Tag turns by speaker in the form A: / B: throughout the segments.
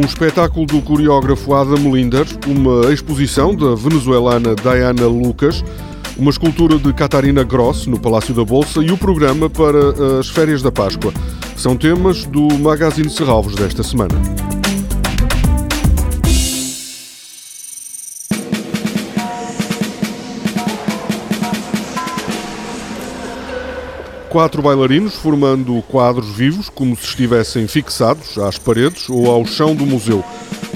A: espetáculo do coreógrafo Adam Linder, uma exposição da venezuelana Diana Lucas, uma escultura de Catarina Gross no Palácio da Bolsa e o programa para as férias da Páscoa. São temas do Magazine Serralvos desta semana. Quatro bailarinos formando quadros vivos, como se estivessem fixados às paredes ou ao chão do museu.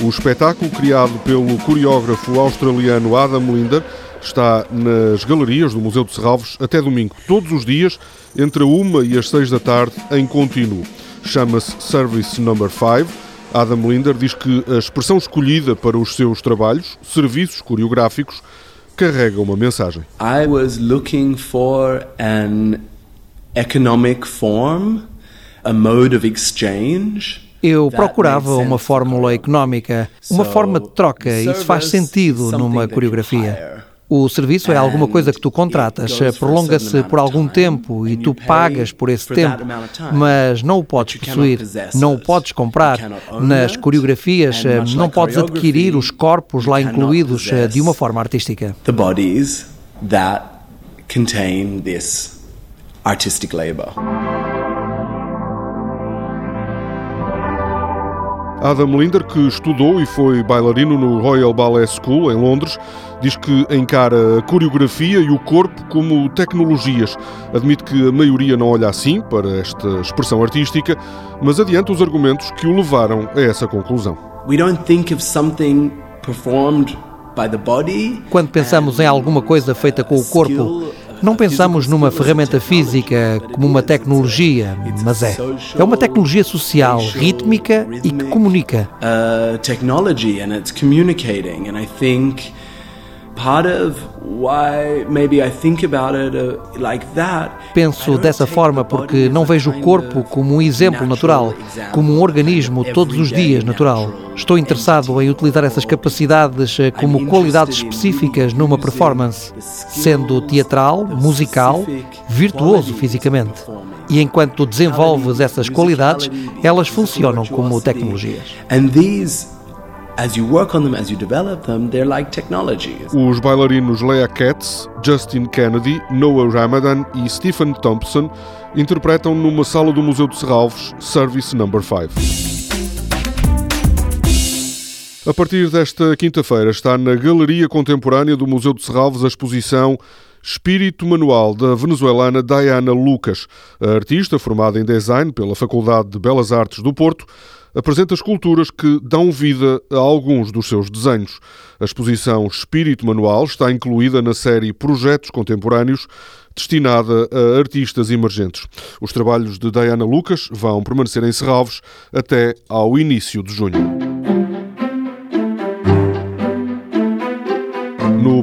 A: O espetáculo, criado pelo coreógrafo australiano Adam Linder, está nas galerias do Museu de Serralves até domingo, todos os dias, entre a uma e as seis da tarde, em contínuo. Chama-se Service Number 5. Adam Linder diz que a expressão escolhida para os seus trabalhos, serviços coreográficos, carrega uma mensagem.
B: I was looking for an economic form, a mode of exchange.
C: Eu procurava uma fórmula económica, uma forma de troca. Isso faz sentido numa coreografia. O serviço é alguma coisa que tu contratas, prolonga-se por algum tempo e tu pagas por esse tempo, mas não o podes possuir, não o podes comprar. Nas coreografias, não podes adquirir os corpos lá incluídos de uma forma artística.
B: The bodies that contain this artistic labor.
A: Adam Linder, que estudou e foi bailarino no Royal Ballet School, em Londres, diz que encara a coreografia e o corpo como tecnologias. Admite que a maioria não olha assim para esta expressão artística, mas adianta os argumentos que o levaram a essa conclusão.
B: We don't think of something performed by the body.
C: Quando pensamos em alguma coisa feita com o corpo, não pensamos numa ferramenta física como uma tecnologia, mas é. É uma tecnologia social, rítmica e que comunica.
B: Uh, technology and it's communicating and I think
C: Penso dessa forma porque não vejo o corpo como um exemplo natural, como um organismo todos os dias natural. Estou interessado em utilizar essas capacidades eh, como qualidades específicas numa performance, sendo teatral, musical, virtuoso fisicamente. E enquanto desenvolves essas qualidades, elas funcionam como tecnologias.
B: As you work on them, as you develop them, they're like technologies.
A: Os bailarinos Leah Katz, Justin Kennedy, Noah Ramadan e Stephen Thompson interpretam numa sala do Museu de Serralves Service Number 5. A partir desta quinta-feira está na Galeria Contemporânea do Museu de Serralves a exposição Espírito Manual da venezuelana Diana Lucas. A artista, formada em design pela Faculdade de Belas Artes do Porto, apresenta esculturas que dão vida a alguns dos seus desenhos. A exposição Espírito Manual está incluída na série Projetos Contemporâneos, destinada a artistas emergentes. Os trabalhos de Diana Lucas vão permanecer em Serralves até ao início de junho.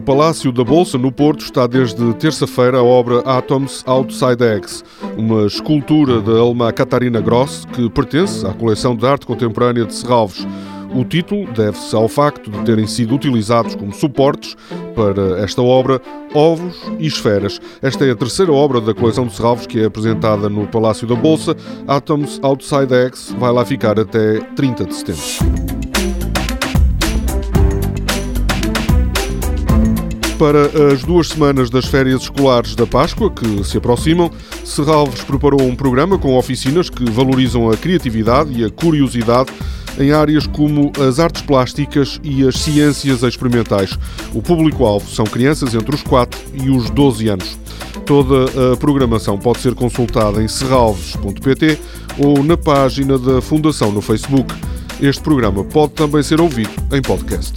A: Palácio da Bolsa, no Porto, está desde terça-feira a obra Atoms Outside Eggs, uma escultura da alemã Catarina Gross que pertence à coleção de arte contemporânea de Serralves. O título deve-se ao facto de terem sido utilizados como suportes para esta obra ovos e esferas. Esta é a terceira obra da coleção de Serralves que é apresentada no Palácio da Bolsa. Atoms Outside Eggs vai lá ficar até 30 de setembro. Para as duas semanas das férias escolares da Páscoa, que se aproximam, Serralves preparou um programa com oficinas que valorizam a criatividade e a curiosidade em áreas como as artes plásticas e as ciências experimentais. O público-alvo são crianças entre os 4 e os 12 anos. Toda a programação pode ser consultada em serralves.pt ou na página da Fundação no Facebook. Este programa pode também ser ouvido em podcast.